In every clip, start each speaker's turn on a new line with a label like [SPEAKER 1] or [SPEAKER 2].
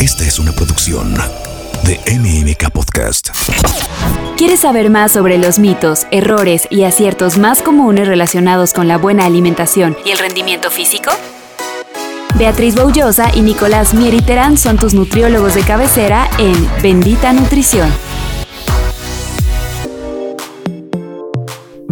[SPEAKER 1] Esta es una producción de MMK Podcast.
[SPEAKER 2] ¿Quieres saber más sobre los mitos, errores y aciertos más comunes relacionados con la buena alimentación y el rendimiento físico? Beatriz Boullosa y Nicolás Mieriterán son tus nutriólogos de cabecera en Bendita Nutrición.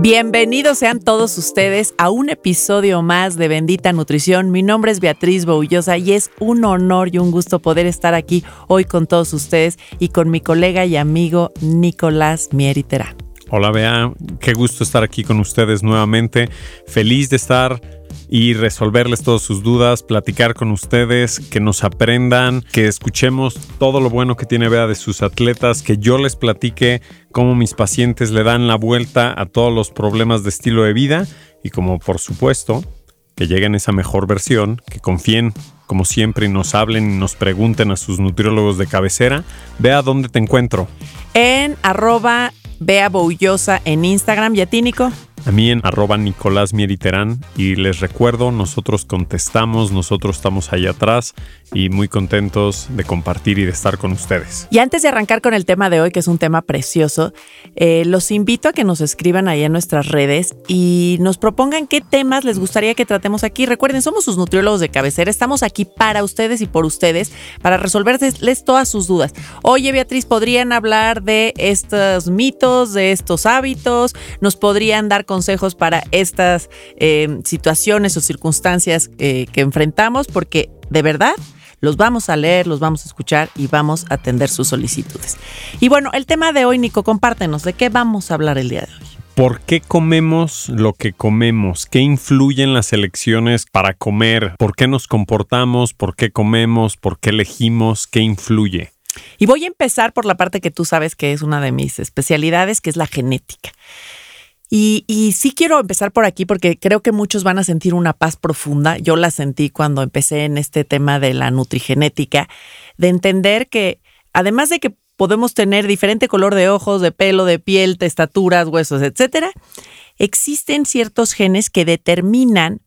[SPEAKER 3] Bienvenidos sean todos ustedes a un episodio más de Bendita Nutrición. Mi nombre es Beatriz Boullosa y es un honor y un gusto poder estar aquí hoy con todos ustedes y con mi colega y amigo Nicolás Mieritera.
[SPEAKER 4] Hola Bea, qué gusto estar aquí con ustedes nuevamente. Feliz de estar y resolverles todas sus dudas, platicar con ustedes, que nos aprendan, que escuchemos todo lo bueno que tiene Bea de sus atletas, que yo les platique cómo mis pacientes le dan la vuelta a todos los problemas de estilo de vida y como por supuesto que lleguen esa mejor versión, que confíen como siempre y nos hablen y nos pregunten a sus nutriólogos de cabecera. Vea dónde te encuentro.
[SPEAKER 3] En arroba Bea Boullosa en Instagram y a.
[SPEAKER 4] A mí arroba Nicolás Mieriterán y les recuerdo, nosotros contestamos, nosotros estamos ahí atrás y muy contentos de compartir y de estar con ustedes.
[SPEAKER 3] Y antes de arrancar con el tema de hoy, que es un tema precioso, eh, los invito a que nos escriban ahí en nuestras redes y nos propongan qué temas les gustaría que tratemos aquí. Recuerden, somos sus nutriólogos de cabecera, estamos aquí para ustedes y por ustedes, para resolverles todas sus dudas. Oye, Beatriz, ¿podrían hablar de estos mitos, de estos hábitos? ¿Nos podrían dar consejos para estas eh, situaciones o circunstancias eh, que enfrentamos? Porque de verdad, los vamos a leer, los vamos a escuchar y vamos a atender sus solicitudes. Y bueno, el tema de hoy, Nico, compártenos, ¿de qué vamos a hablar el día de hoy?
[SPEAKER 4] ¿Por qué comemos lo que comemos? ¿Qué influyen las elecciones para comer? ¿Por qué nos comportamos? ¿Por qué comemos? ¿Por qué elegimos? ¿Qué influye?
[SPEAKER 3] Y voy a empezar por la parte que tú sabes que es una de mis especialidades, que es la genética. Y, sí quiero empezar por aquí porque creo que muchos van a sentir una paz profunda. Yo la sentí cuando empecé en este tema de la nutrigenética, de entender que además de que podemos tener diferente color de ojos, de pelo, de piel, testaturas, huesos, etcétera, existen ciertos genes que determinan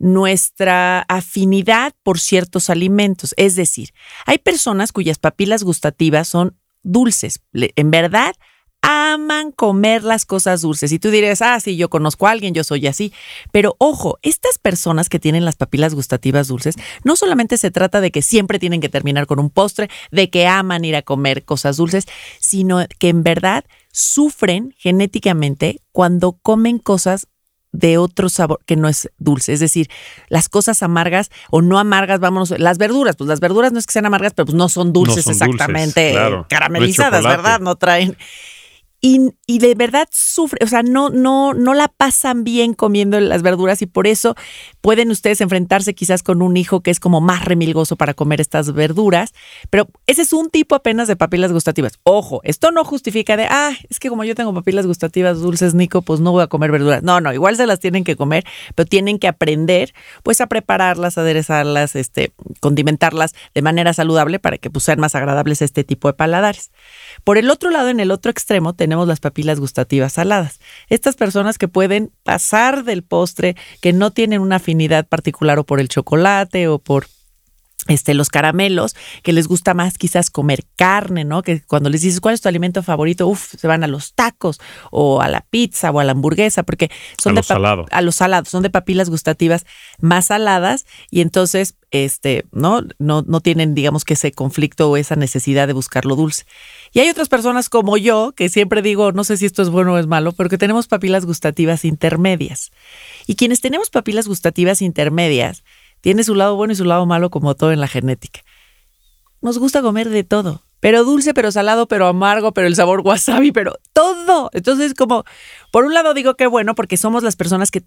[SPEAKER 3] nuestra afinidad por ciertos alimentos. Es decir, hay personas cuyas papilas gustativas son dulces. En verdad, aman comer las cosas dulces. Y tú dirías, ah, sí, yo conozco a alguien, yo soy así. Pero ojo, estas personas que tienen las papilas gustativas dulces, no solamente se trata de que siempre tienen que terminar con un postre, de que aman ir a comer cosas dulces, sino que en verdad sufren genéticamente cuando comen cosas de otro sabor que no es dulce. Es decir, las cosas amargas o no amargas, vámonos, las verduras, pues las verduras no es que sean amargas, pero pues no son dulces exactamente caramelizadas, ¿verdad? No traen. Y, de verdad sufre, o sea, no, no, no la pasan bien comiendo las verduras y por eso pueden ustedes enfrentarse quizás con un hijo que es como más remilgoso para comer estas verduras, pero ese es un tipo apenas de papilas gustativas. Ojo, esto no justifica de, ah, es que como yo tengo papilas gustativas dulces, Nico, pues no voy a comer verduras. No, no, igual se las tienen que comer, pero tienen que aprender pues a prepararlas, aderezarlas, este, condimentarlas de manera saludable para que pues, sean más agradables este tipo de paladares. Por el otro lado, en el otro extremo, tenemos las papilas gustativas saladas. Estas personas que pueden pasar del postre, que no tienen una afinidad particular o por el chocolate o por este, los caramelos, que les gusta más quizás comer carne, ¿no? Que cuando les dices cuál es tu alimento favorito, uff, se van a los tacos o a la pizza o a la hamburguesa, porque son
[SPEAKER 4] a
[SPEAKER 3] de
[SPEAKER 4] salado.
[SPEAKER 3] a los salados, son de papilas gustativas más saladas y entonces, este, ¿no? No, no tienen, digamos, que ese conflicto o esa necesidad de buscar lo dulce. Y hay otras personas como yo, que siempre digo, no sé si esto es bueno o es malo, pero que tenemos papilas gustativas intermedias. Y quienes tenemos papilas gustativas intermedias, tiene su lado bueno y su lado malo como todo en la genética. Nos gusta comer de todo, pero dulce, pero salado, pero amargo, pero el sabor wasabi, pero todo. Entonces, como, por un lado digo que bueno, porque somos las personas que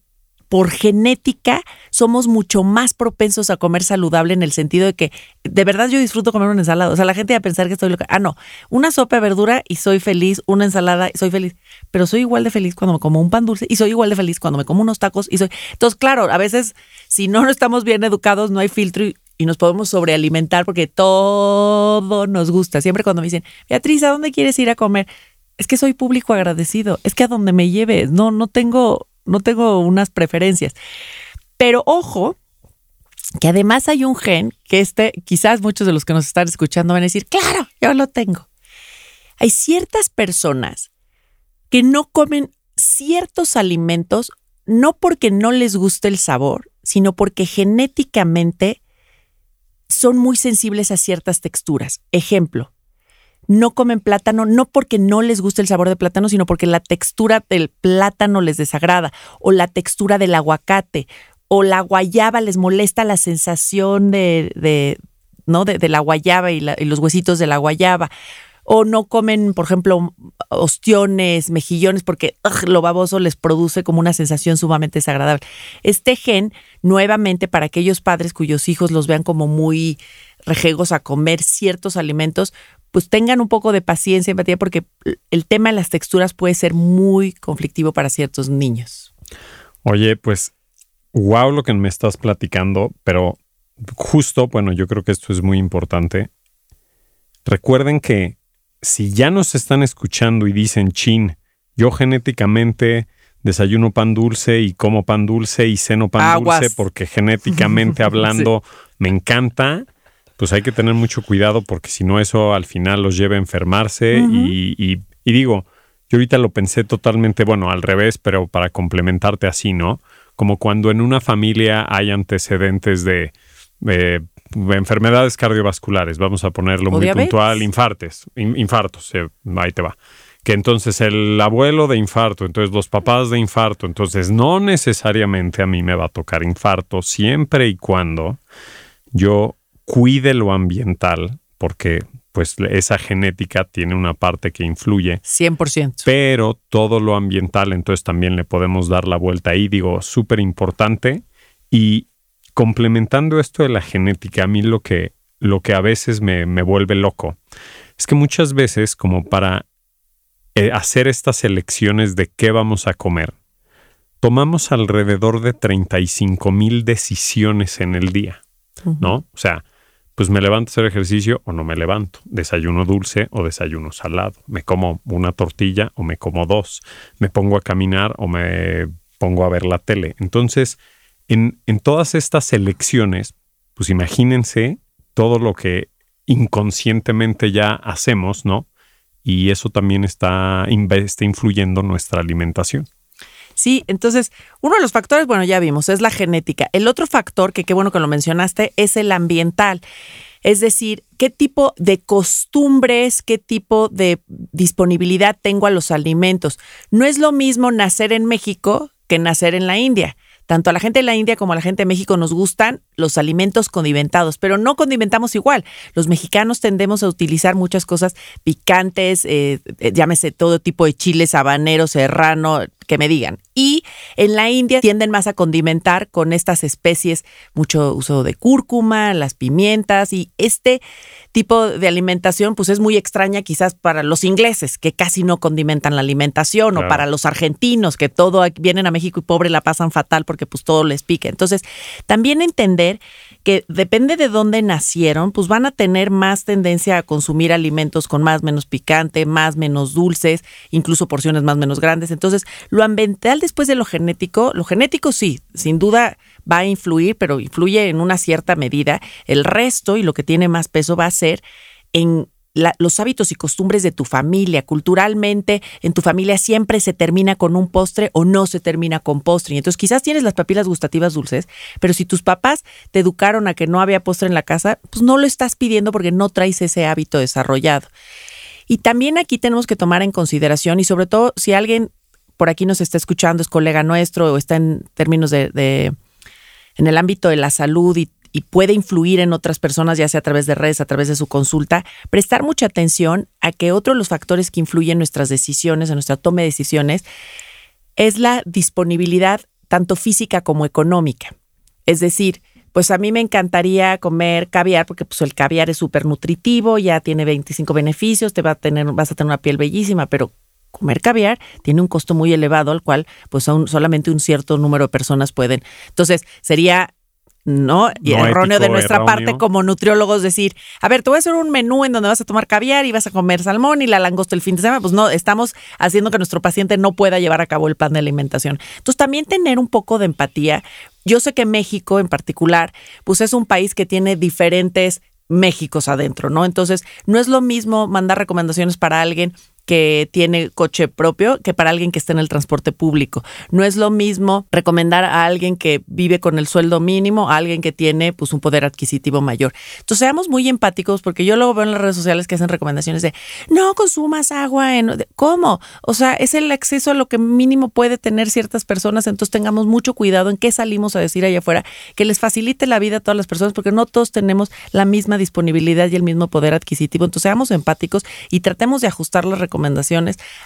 [SPEAKER 3] por genética somos mucho más propensos a comer saludable en el sentido de que de verdad yo disfruto comer una ensalada. O sea, la gente va a pensar que estoy loca. Ah, no, una sopa de verdura y soy feliz, una ensalada y soy feliz. Pero soy igual de feliz cuando me como un pan dulce y soy igual de feliz cuando me como unos tacos y soy. Entonces, claro, a veces si no estamos bien educados, no hay filtro y, nos podemos sobrealimentar porque todo nos gusta. Siempre cuando me dicen, Beatriz, ¿a dónde quieres ir a comer? Es que soy público agradecido. Es que a donde me lleves. No, no tengo no tengo unas preferencias. Pero ojo, que además hay un gen que este, quizás muchos de los que nos están escuchando van a decir, claro, yo lo tengo. Hay ciertas personas que no comen ciertos alimentos no porque no les guste el sabor, sino porque genéticamente son muy sensibles a ciertas texturas. Ejemplo, no comen plátano no porque no les guste el sabor de plátano, sino porque la textura del plátano les desagrada, o la textura del aguacate, o la guayaba les molesta la sensación de, ¿no? De, la guayaba y, los huesitos de la guayaba. O no comen, por ejemplo, ostiones, mejillones, porque lo baboso les produce como una sensación sumamente desagradable. Este gen, nuevamente, para aquellos padres cuyos hijos los vean como muy rejegos a comer ciertos alimentos, pues tengan un poco de paciencia, empatía, porque el tema de las texturas puede ser muy conflictivo para ciertos niños.
[SPEAKER 4] Oye, pues, wow lo que me estás platicando, pero justo, bueno, yo creo que esto es muy importante. Recuerden que si ya nos están escuchando y dicen, chin, yo genéticamente desayuno pan dulce y como pan dulce y ceno pan dulce porque genéticamente hablando me encanta, pues hay que tener mucho cuidado porque si no eso al final los lleva a enfermarse y, digo, yo ahorita lo pensé totalmente, bueno, al revés, pero para complementarte así, ¿no? Como cuando en una familia hay antecedentes de, enfermedades cardiovasculares, vamos a ponerlo muy puntual, infartes, infartos, eh, ahí te va. Que entonces el abuelo de infarto, entonces los papás de infarto, entonces no necesariamente a mí me va a tocar infarto siempre y cuando yo cuide lo ambiental, porque pues esa genética tiene una parte que influye.
[SPEAKER 3] 100%.
[SPEAKER 4] Pero todo lo ambiental, entonces también le podemos dar la vuelta ahí, digo, súper importante. Y complementando esto de la genética, a mí lo que, lo que a veces me, me vuelve loco es que muchas veces como para eh, hacer estas elecciones de qué vamos a comer, tomamos alrededor de 35 mil decisiones en el día, ¿no? O sea, pues me levanto a hacer ejercicio o no me levanto, desayuno dulce o desayuno salado, me como una tortilla o me como dos, me pongo a caminar o me pongo a ver la tele. Entonces, en, en todas estas elecciones, pues imagínense todo lo que inconscientemente ya hacemos, ¿no? Y eso también está, está influyendo nuestra alimentación.
[SPEAKER 3] Sí, entonces, uno de los factores, bueno, ya vimos, es la genética. El otro factor, que qué bueno que lo mencionaste, es el ambiental. Es decir, qué tipo de costumbres, qué tipo de disponibilidad tengo a los alimentos. No es lo mismo nacer en México que nacer en la India. Tanto a la gente de la India como a la gente de México nos gustan los alimentos condimentados, pero no condimentamos igual. Los mexicanos tendemos a utilizar muchas cosas picantes, eh, eh, llámese todo tipo de chiles, habanero, serrano, que me digan. Y en la India tienden más a condimentar con estas especies, mucho uso de cúrcuma, las pimientas y este tipo de alimentación pues es muy extraña quizás para los ingleses que casi no condimentan la alimentación o para los argentinos que todo vienen a México y pobre la pasan fatal porque pues todo les pica. Entonces, también entender que depende de dónde nacieron, pues van a tener más tendencia a consumir alimentos con más menos picante, más menos dulces, incluso porciones más menos grandes. Entonces, lo ambiental después de lo genético, lo genético sí, sin duda va a influir, pero influye en una cierta medida. El resto y lo que tiene más peso va a ser en los hábitos y costumbres de tu familia. Culturalmente, en tu familia siempre se termina con un postre o no se termina con postre. Y entonces quizás tienes las papilas gustativas dulces, pero si tus papás te educaron a que no había postre en la casa, pues no lo estás pidiendo porque no traes ese hábito desarrollado. Y también aquí tenemos que tomar en consideración, y sobre todo si alguien por aquí nos está escuchando, es colega nuestro o está en términos de, de en el ámbito de la salud y y puede influir en otras personas, ya sea a través de redes, a través de su consulta, prestar mucha atención a que otro de los factores que influyen en nuestras decisiones, en nuestra toma de decisiones, es la disponibilidad tanto física como económica. Es decir, pues a mí me encantaría comer caviar porque pues el caviar es súper nutritivo, ya tiene 25 beneficios, te va a tener, vas a tener una piel bellísima, pero comer caviar tiene un costo muy elevado al cual pues solamente un cierto número de personas pueden. Entonces, sería ¿no? Y
[SPEAKER 4] No
[SPEAKER 3] erróneo de nuestra
[SPEAKER 4] erróneo.
[SPEAKER 3] parte como nutriólogos decir, a ver, te voy a hacer un menú en donde vas a tomar caviar y vas a comer salmón y la langosta el fin de semana. Pues no, estamos haciendo que nuestro paciente no pueda llevar a cabo el plan de alimentación. Entonces, también tener un poco de empatía. Yo sé que México en particular, pues es un país que tiene diferentes Méxicos adentro, ¿no? Entonces, no es lo mismo mandar recomendaciones para alguien que tiene coche propio que para alguien que está en el transporte público. No es lo mismo recomendar a alguien que vive con el sueldo mínimo a alguien que tiene pues un poder adquisitivo mayor. Entonces seamos muy empáticos porque yo luego veo en las redes sociales que hacen recomendaciones de no consumas agua en ¿cómo? O sea, es el acceso a lo que mínimo puede tener ciertas personas, entonces tengamos mucho cuidado en qué salimos a decir allá afuera, que les facilite la vida a todas las personas porque no todos tenemos la misma disponibilidad y el mismo poder adquisitivo. Entonces seamos empáticos y tratemos de ajustar las recomendaciones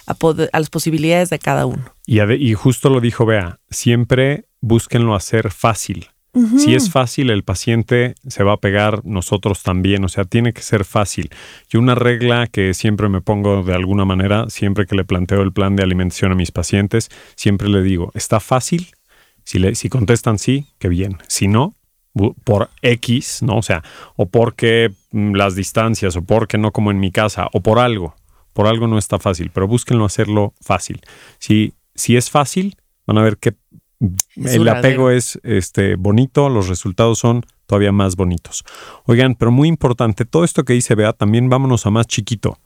[SPEAKER 3] a, poder- a las posibilidades de cada uno.
[SPEAKER 4] Y, justo lo dijo Bea, siempre búsquenlo hacer fácil. Si es fácil, el paciente se va a pegar, nosotros también, o sea, tiene que ser fácil. Y una regla que siempre me pongo de alguna manera, siempre que le planteo el plan de alimentación a mis pacientes, siempre le digo, ¿está fácil? Si, le, si contestan sí, qué bien. Si no, por X, ¿no? O sea, o porque mm, las distancias, o porque no como en mi casa, o por algo. Por algo no está fácil, pero búsquenlo hacerlo fácil. Si, si es fácil, van a ver que
[SPEAKER 3] Es
[SPEAKER 4] el apego es este, bonito, los resultados son todavía más bonitos. Oigan, pero muy importante, todo esto que dice Bea, también vámonos a más chiquito.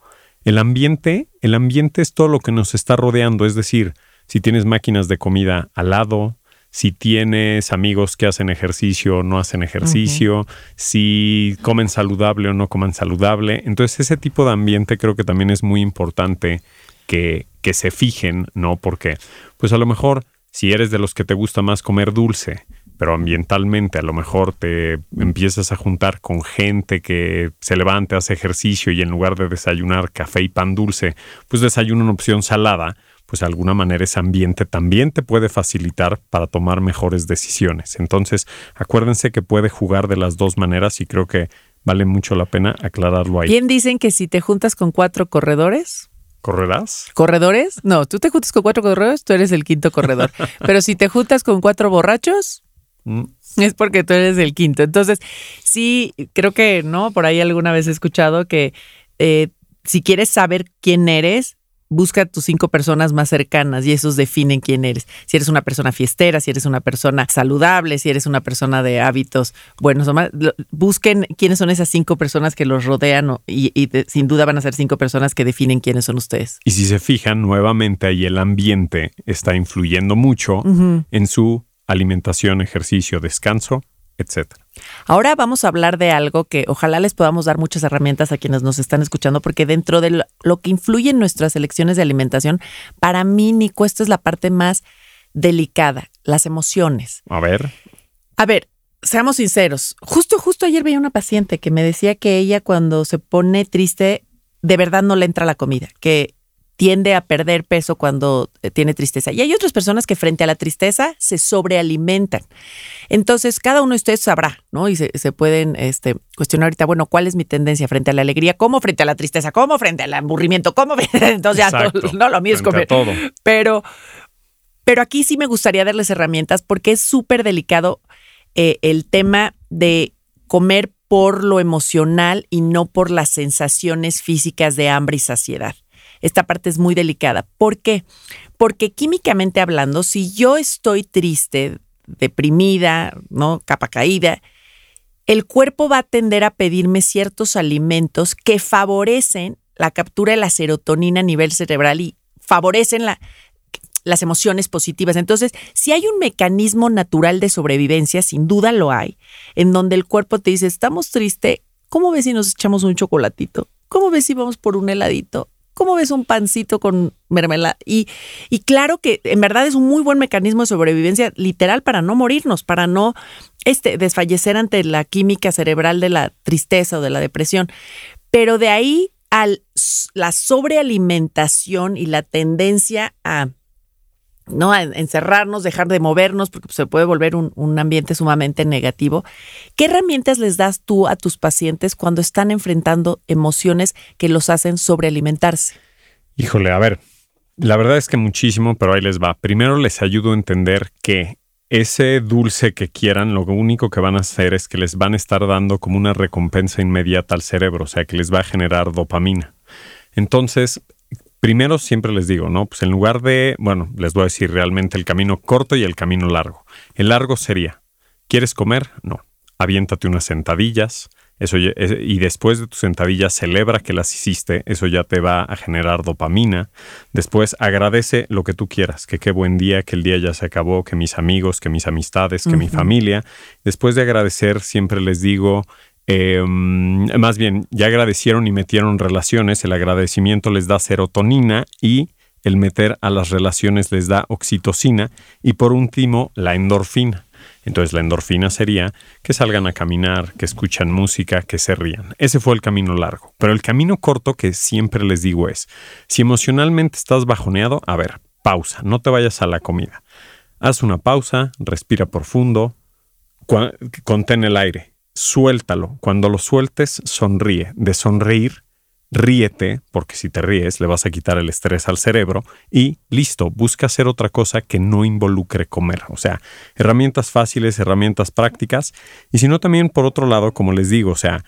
[SPEAKER 4] El ambiente, el ambiente es todo lo que nos está rodeando, es decir, si tienes máquinas de comida al lado, si tienes amigos que hacen ejercicio o no hacen ejercicio, si comen saludable o no comen saludable. Entonces ese tipo de ambiente creo que también es muy importante que, que se fijen, ¿no? Porque pues a lo mejor si eres de los que te gusta más comer dulce, pero ambientalmente a lo mejor te empiezas a juntar con gente que se levante, hace ejercicio y en lugar de desayunar café y pan dulce, pues desayuna una opción salada, pues de alguna manera ese ambiente también te puede facilitar para tomar mejores decisiones. Entonces, acuérdense que puede jugar de las dos maneras y creo que vale mucho la pena aclararlo ahí.
[SPEAKER 3] Bien dicen que si te juntas con cuatro corredores,
[SPEAKER 4] ¿Correrás?
[SPEAKER 3] ¿Corredores? No, tú te juntas con cuatro corredores, tú eres el quinto corredor. Pero si te juntas con cuatro borrachos,
[SPEAKER 4] Mm,
[SPEAKER 3] es porque tú eres el quinto. Entonces, sí, creo que, ¿no? Por ahí alguna vez he escuchado que eh, si quieres saber quién eres, busca a tus cinco personas más cercanas y esos definen quién eres. Si eres una persona fiestera, si eres una persona saludable, si eres una persona de hábitos buenos o malos, lo- busquen quiénes son esas cinco personas que los rodean y, y de- sin duda van a ser cinco personas que definen quiénes son ustedes.
[SPEAKER 4] Y si se fijan, nuevamente ahí el ambiente está influyendo mucho en su alimentación, ejercicio, descanso, etcétera.
[SPEAKER 3] Ahora vamos a hablar de algo que ojalá les podamos dar muchas herramientas a quienes nos están escuchando, porque dentro de lo, que influye en nuestras elecciones de alimentación, para mí, Nico, esta es la parte más delicada, las emociones.
[SPEAKER 4] A ver,
[SPEAKER 3] A ver, seamos sinceros. Justo, justo ayer veía una paciente que me decía que ella cuando se pone triste, de verdad no le entra la comida, que tiende a perder peso cuando eh, tiene tristeza. Y hay otras personas que frente a la tristeza se sobrealimentan. Entonces, cada uno de ustedes sabrá, ¿no? Y se, se pueden este, cuestionar ahorita, bueno, ¿cuál es mi tendencia frente a la alegría? ¿Cómo frente a la tristeza? ¿Cómo frente al aburrimiento? ¿Cómo? Entonces ya, no,
[SPEAKER 4] Exacto.
[SPEAKER 3] no, lo mío es
[SPEAKER 4] Frente
[SPEAKER 3] comer.
[SPEAKER 4] a todo.
[SPEAKER 3] Pero, pero aquí sí me gustaría darles herramientas porque es súper delicado eh, el tema de comer por lo emocional y no por las sensaciones físicas de hambre y saciedad. Esta parte es muy delicada. ¿Por qué? Porque químicamente hablando, si yo estoy triste, deprimida, ¿no? Capa caída, el cuerpo va a tender a pedirme ciertos alimentos que favorecen la captura de la serotonina a nivel cerebral y favorecen la, las emociones positivas. Entonces, si hay un mecanismo natural de sobrevivencia, sin duda lo hay, en donde el cuerpo te dice, estamos triste, ¿cómo ves si nos echamos un chocolatito? ¿Cómo ves si vamos por un heladito? ¿Cómo ves un pancito con mermelada? Y, y claro que en verdad es un muy buen mecanismo de sobrevivencia literal para no morirnos, para no este, desfallecer ante la química cerebral de la tristeza o de la depresión. Pero de ahí a la sobrealimentación y la tendencia a ¿no? Encerrarnos, dejar de movernos, porque se puede volver un, un, ambiente sumamente negativo. ¿Qué herramientas les das tú a tus pacientes cuando están enfrentando emociones que los hacen sobrealimentarse?
[SPEAKER 4] Híjole, a ver, la verdad es que muchísimo, pero ahí les va. Primero les ayudo a entender que ese dulce que quieran, lo único que van a hacer es que les van a estar dando como una recompensa inmediata al cerebro, o sea, que les va a generar dopamina. Entonces, primero siempre les digo, ¿no? Pues en lugar de, bueno, les voy a decir realmente el camino corto y el camino largo. El largo sería, ¿quieres comer? No. Aviéntate unas sentadillas, eso y después de tus sentadillas celebra que las hiciste, eso ya te va a generar dopamina. Después agradece lo que tú quieras, que qué buen día, que el día ya se acabó, que mis amigos, que mis amistades, que mi familia. Después de agradecer, siempre les digo, em, más bien, ya agradecieron y metieron relaciones, el agradecimiento les da serotonina y el meter a las relaciones les da oxitocina y por último la endorfina. Entonces la endorfina sería que salgan a caminar, que escuchan música, que se rían. Ese fue el camino largo. Pero el camino corto que siempre les digo es, si emocionalmente estás bajoneado, a ver, pausa, no te vayas a la comida. Haz una pausa, respira profundo, contén el aire, suéltalo. Cuando lo sueltes, sonríe. De sonreír ríete, porque si te ríes le vas a quitar el estrés al cerebro y listo, busca hacer otra cosa que no involucre comer. O sea, herramientas fáciles, herramientas prácticas. Y si no, también por otro lado, como les digo, o sea,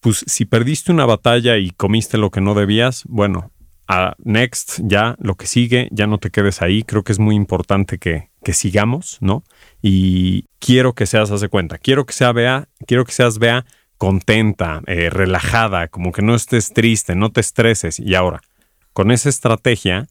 [SPEAKER 4] pues si perdiste una batalla y comiste lo que no debías, bueno, a next, ya lo que sigue, ya no te quedes ahí. Creo que es muy importante que, que sigamos, ¿no? Y quiero que seas, hace cuenta, quiero que sea vea, quiero que seas vea contenta, eh, relajada, como que no estés triste, no te estreses. Y ahora, con esa estrategia,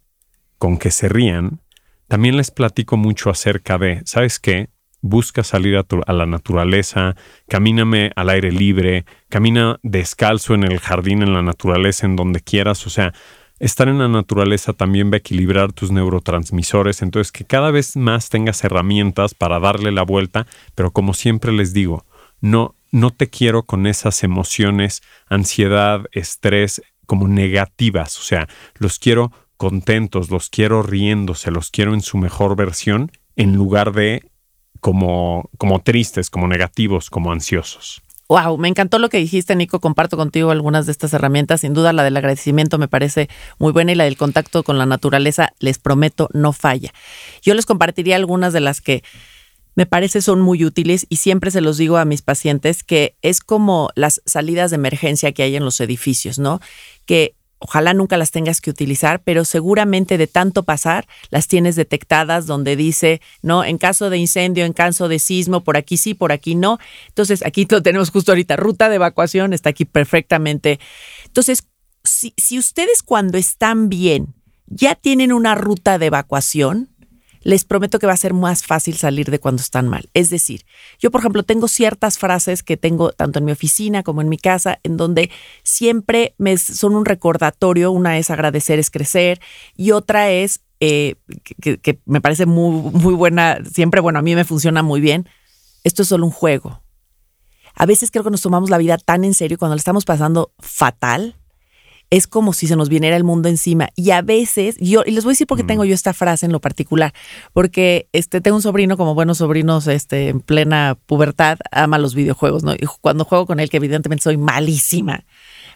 [SPEAKER 4] con que se rían, también les platico mucho acerca de, ¿sabes qué? Busca salir a, a, la naturaleza, camíname al aire libre, camina descalzo en el jardín, en la naturaleza, en donde quieras. O sea, estar en la naturaleza también va a equilibrar tus neurotransmisores. Entonces, que cada vez más tengas herramientas para darle la vuelta, pero como siempre les digo, no, no te quiero con esas emociones, ansiedad, estrés, como negativas. O sea, los quiero contentos, los quiero riéndose, los quiero en su mejor versión, en lugar de como, como tristes, como negativos, como ansiosos.
[SPEAKER 3] Wow, me encantó lo que dijiste, Nico. Comparto contigo algunas de estas herramientas. Sin duda, la del agradecimiento me parece muy buena y la del contacto con la naturaleza, les prometo, no falla. Yo les compartiría algunas de las que me parece son muy útiles y siempre se los digo a mis pacientes que es como las salidas de emergencia que hay en los edificios, ¿no? Que ojalá nunca las tengas que utilizar, pero seguramente de tanto pasar las tienes detectadas donde dice, ¿no? En caso de incendio, en caso de sismo, por aquí sí, por aquí no. Entonces, aquí lo tenemos justo ahorita, ruta de evacuación, está aquí perfectamente. Entonces, si, si ustedes cuando están bien ya tienen una ruta de evacuación, les prometo que va a ser más fácil salir de cuando están mal. Es decir, yo, por ejemplo, tengo ciertas frases que tengo tanto en mi oficina como en mi casa, en donde siempre me son un recordatorio. Una es agradecer es crecer y otra es, eh, que, me parece muy, muy buena, siempre, bueno, a mí me funciona muy bien. Esto es solo un juego. A veces creo que nos tomamos la vida tan en serio cuando le estamos pasando fatal es como si se nos viniera el mundo encima. Y a veces, yo, y les voy a decir por qué tengo yo esta frase en lo particular, porque este, tengo un sobrino, como buenos sobrinos, este, en plena pubertad, ama los videojuegos, ¿no? Y cuando juego con él, que evidentemente soy malísima,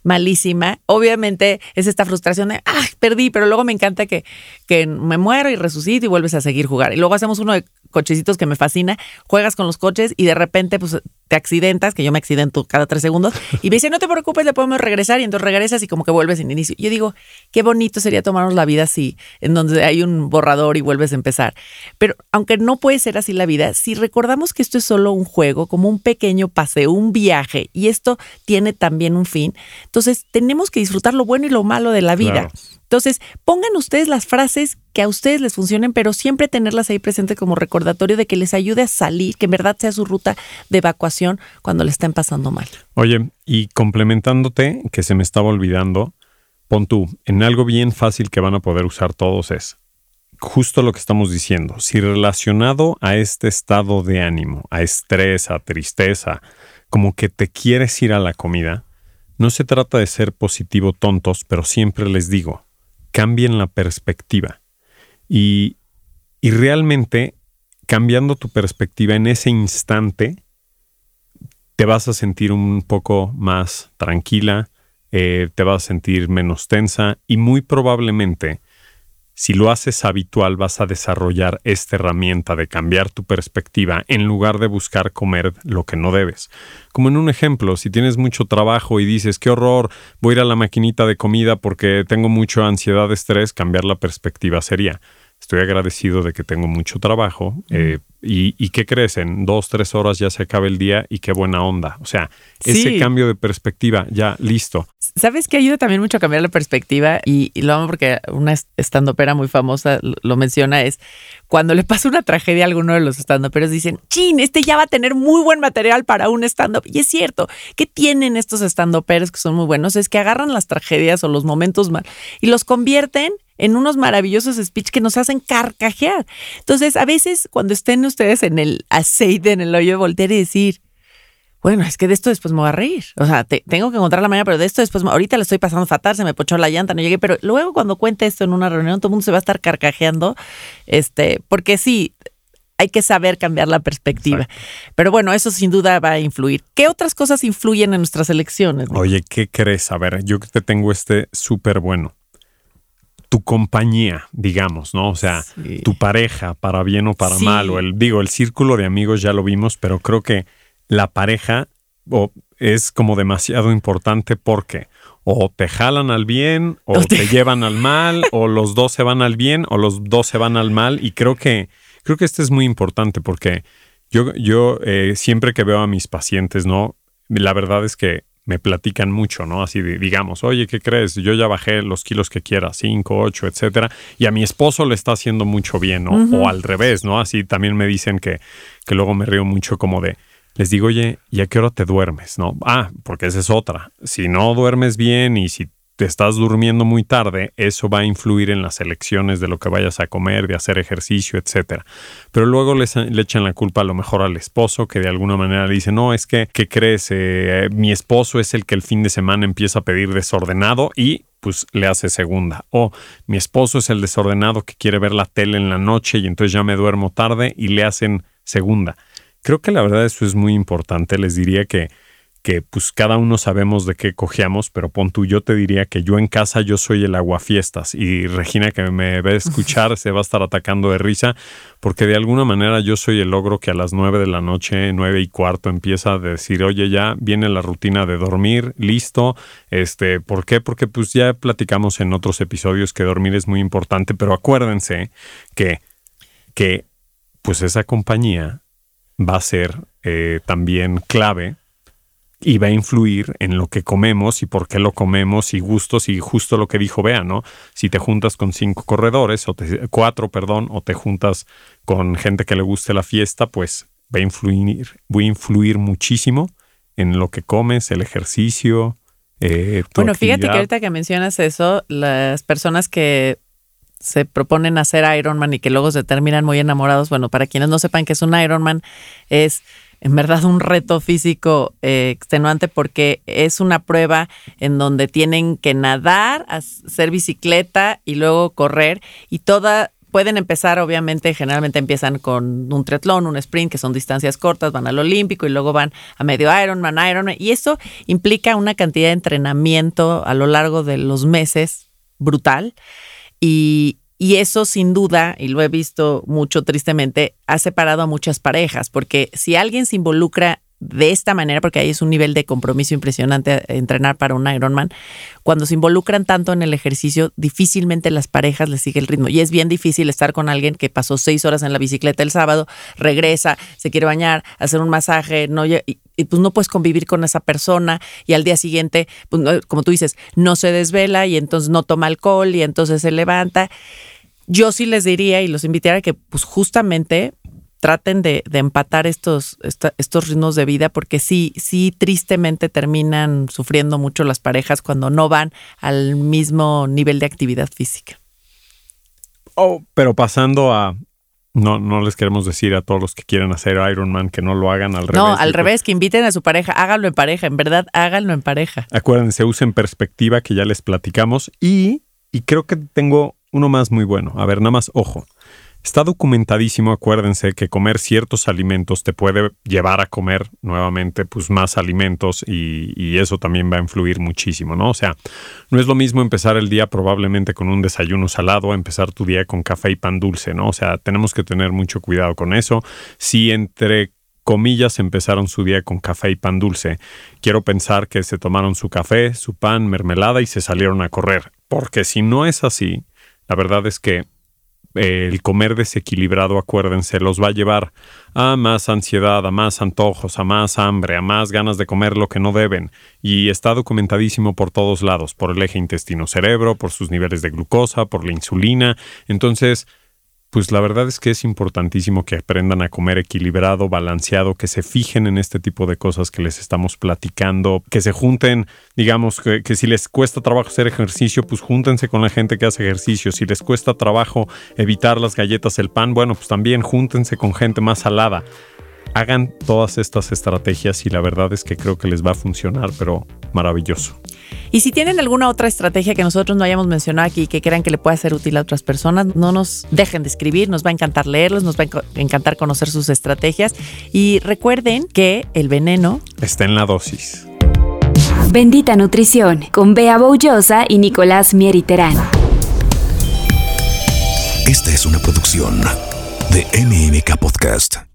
[SPEAKER 3] malísima, obviamente es esta frustración de, ah, perdí, pero luego me encanta que, que me muero y resucito y vuelves a seguir jugar. Y luego hacemos uno de cochecitos que me fascina, juegas con los coches y de repente pues te accidentas, que yo me accidento cada tres segundos, y me dice, no te preocupes, le podemos regresar, y entonces regresas y como que vuelves en inicio. Yo digo, qué bonito sería tomarnos la vida así, en donde hay un borrador y vuelves a empezar. Pero aunque no puede ser así la vida, si recordamos que esto es solo un juego, como un pequeño paseo, un viaje, y esto tiene también un fin, entonces tenemos que disfrutar lo bueno y lo malo de la vida. Entonces, pongan ustedes las frases que a ustedes les funcionen, pero siempre tenerlas ahí presente como recordatorio de que les ayude a salir, que en verdad sea su ruta de evacuación cuando le estén pasando mal.
[SPEAKER 4] Oye, y complementándote, que se me estaba olvidando, pon tú, en algo bien fácil que van a poder usar todos es justo lo que estamos diciendo. Si relacionado a este estado de ánimo, a estrés, a tristeza, como que te quieres ir a la comida, no se trata de ser positivo tontos, pero siempre les digo, cambien la perspectiva. Y, y realmente, cambiando tu perspectiva en ese instante, te vas a sentir un poco más tranquila, eh, te vas a sentir menos tensa y muy probablemente si lo haces habitual vas a desarrollar esta herramienta de cambiar tu perspectiva en lugar de buscar comer lo que no debes. Como en un ejemplo, si tienes mucho trabajo y dices, qué horror, voy a ir a la maquinita de comida porque tengo mucha ansiedad, estrés, cambiar la perspectiva sería, estoy agradecido de que tengo mucho trabajo eh, y, y ¿qué crees? En dos, tres horas ya se acaba el día y qué buena onda. O sea, ese cambio de perspectiva, ya listo.
[SPEAKER 3] ¿Sabes qué ayuda también mucho a cambiar la perspectiva? Y, y lo amo porque una est- estandopera muy famosa lo, lo menciona, es cuando le pasa una tragedia a alguno de los estandoperos, dicen, chin, este ya va a tener muy buen material para un stand-up. Y es cierto, ¿qué tienen estos estandoperos que son muy buenos? Es que agarran las tragedias o los momentos mal y los convierten en unos maravillosos speech que nos hacen carcajear. Entonces, a veces cuando estén ustedes en el aceite, en el hoyo, voltear y decir, bueno, es que de esto después me voy a reír. O sea, te- tengo que encontrar la manera, pero de esto después, me- ahorita le estoy pasando fatal, se me pochó la llanta, no llegué, pero luego cuando cuente esto en una reunión, todo el mundo se va a estar carcajeando, este, porque sí, hay que saber cambiar la perspectiva. Pero bueno, eso sin duda va a influir. ¿Qué otras cosas influyen en nuestras elecciones?
[SPEAKER 4] Oye, ¿qué crees? A ver, yo te tengo este súper bueno. Tu compañía, digamos, ¿no? O sea,
[SPEAKER 3] Sí.
[SPEAKER 4] tu pareja, para bien o para
[SPEAKER 3] Sí.
[SPEAKER 4] mal, o el, digo, el círculo de amigos ya lo vimos, pero creo que la pareja es como demasiado importante porque o te jalan al bien, o
[SPEAKER 3] O te-
[SPEAKER 4] te llevan al mal, o los dos se van al bien, o los dos se van al mal. Y creo que, creo que este es muy importante porque yo, yo eh, siempre que veo a mis pacientes, ¿no? La verdad es que me platican mucho, ¿no? Así de, digamos, oye, ¿qué crees? Yo ya bajé los kilos que quiera, 5, 8, etcétera, y a mi esposo le está haciendo mucho bien, ¿no? O al revés, ¿no? Así también me dicen que, que luego me río mucho como de, les digo, oye, ¿y a qué hora te duermes? ¿No? Ah, porque esa es otra. Si no duermes bien y si te estás durmiendo muy tarde, eso va a influir en las elecciones de lo que vayas a comer, de hacer ejercicio, etcétera. Pero luego les- le echan la culpa a lo mejor al esposo, que de alguna manera le dice, no, es que, ¿qué crees? Eh, mi esposo es el que el fin de semana empieza a pedir desordenado y pues le hace segunda. O mi esposo es el desordenado que quiere ver la tele en la noche y entonces ya me duermo tarde y le hacen segunda. Creo que la verdad eso es muy importante. Les diría que, que pues cada uno sabemos de qué cojeamos, pero pon tú, yo te diría que yo en casa yo soy el aguafiestas y Regina que me ve escuchar se va a estar atacando de risa porque de alguna manera yo soy el logro que a las nueve de la noche, nueve y cuarto empieza a decir, oye ya viene la rutina de dormir, listo, este, ¿por qué? Porque pues ya platicamos en otros episodios que dormir es muy importante, pero acuérdense que, que pues esa compañía va a ser eh, también clave y va a influir en lo que comemos y por qué lo comemos y gustos y justo lo que dijo Bea, ¿no? Si te juntas con cinco corredores o te- cuatro, perdón, o te juntas con gente que le guste la fiesta, pues va a influir, va a influir muchísimo en lo que comes, el ejercicio. eh, tu
[SPEAKER 3] Bueno, fíjate que ahorita que mencionas eso, las personas que se proponen hacer Ironman y que luego se terminan muy enamorados, bueno, para quienes no sepan que es un Ironman, es en verdad un reto físico eh, extenuante porque es una prueba en donde tienen que nadar, hacer bicicleta y luego correr y toda pueden empezar, obviamente, generalmente empiezan con un triatlón, un sprint, que son distancias cortas, van al olímpico y luego van a medio Ironman, Ironman. Y eso implica una cantidad de entrenamiento a lo largo de los meses brutal. Y, y eso sin duda, y lo he visto mucho tristemente, ha separado a muchas parejas, porque si alguien se involucra de esta manera, porque ahí es un nivel de compromiso impresionante entrenar para un Ironman, cuando se involucran tanto en el ejercicio, difícilmente las parejas les sigue el ritmo. Y es bien difícil estar con alguien que pasó seis horas en la bicicleta el sábado, regresa, se quiere bañar, hacer un masaje, no y, pues no puedes convivir con esa persona y al día siguiente, pues, como tú dices, no se desvela y entonces no toma alcohol y entonces se levanta. Yo sí les diría y los invitaría que pues justamente traten de, de empatar estos, esta- estos ritmos de vida porque sí, sí tristemente terminan sufriendo mucho las parejas cuando no van al mismo nivel de actividad física.
[SPEAKER 4] Oh, pero pasando a. No, no les queremos decir a todos los que quieren hacer Ironman que no lo hagan al revés.
[SPEAKER 3] no, al revés, que inviten a su pareja, háganlo en pareja, en verdad, háganlo en pareja.
[SPEAKER 4] Acuérdense, usen perspectiva que ya les platicamos. Y, y creo que tengo uno más muy bueno. A ver, nada más, ojo. Está documentadísimo, acuérdense, que comer ciertos alimentos te puede llevar a comer nuevamente pues, más alimentos y, eso también va a influir muchísimo, ¿no? O sea, no es lo mismo empezar el día probablemente con un desayuno salado a empezar tu día con café y pan dulce, ¿no? O sea, tenemos que tener mucho cuidado con eso. Si entre comillas empezaron su día con café y pan dulce. Quiero pensar que se tomaron su café, su pan, mermelada y se salieron a correr. Porque si no es así, la verdad es que el comer desequilibrado, acuérdense, los va a llevar a más ansiedad, a más antojos, a más hambre, a más ganas de comer lo que no deben. Y está documentadísimo por todos lados, por el eje intestino-cerebro, por sus niveles de glucosa, por la insulina. Entonces, pues la verdad es que es importantísimo que aprendan a comer equilibrado, balanceado, que se fijen en este tipo de cosas que les estamos platicando, que se junten, digamos, que, que, si les cuesta trabajo hacer ejercicio, pues júntense con la gente que hace ejercicio. Si les cuesta trabajo evitar las galletas, el pan, bueno, pues también júntense con gente más salada. Hagan todas estas estrategias y la verdad es que creo que les va a funcionar, pero maravilloso.
[SPEAKER 3] Y si tienen alguna otra estrategia que nosotros no hayamos mencionado aquí y que crean que le pueda ser útil a otras personas, no nos dejen de escribir, nos va a encantar leerlos, nos va a encantar conocer sus estrategias. Y recuerden que el veneno
[SPEAKER 4] está en la dosis.
[SPEAKER 2] Bendita Nutrición con Bea Boullosa y Nicolás Mieriterán.
[SPEAKER 1] Esta es una producción de MMK Podcast.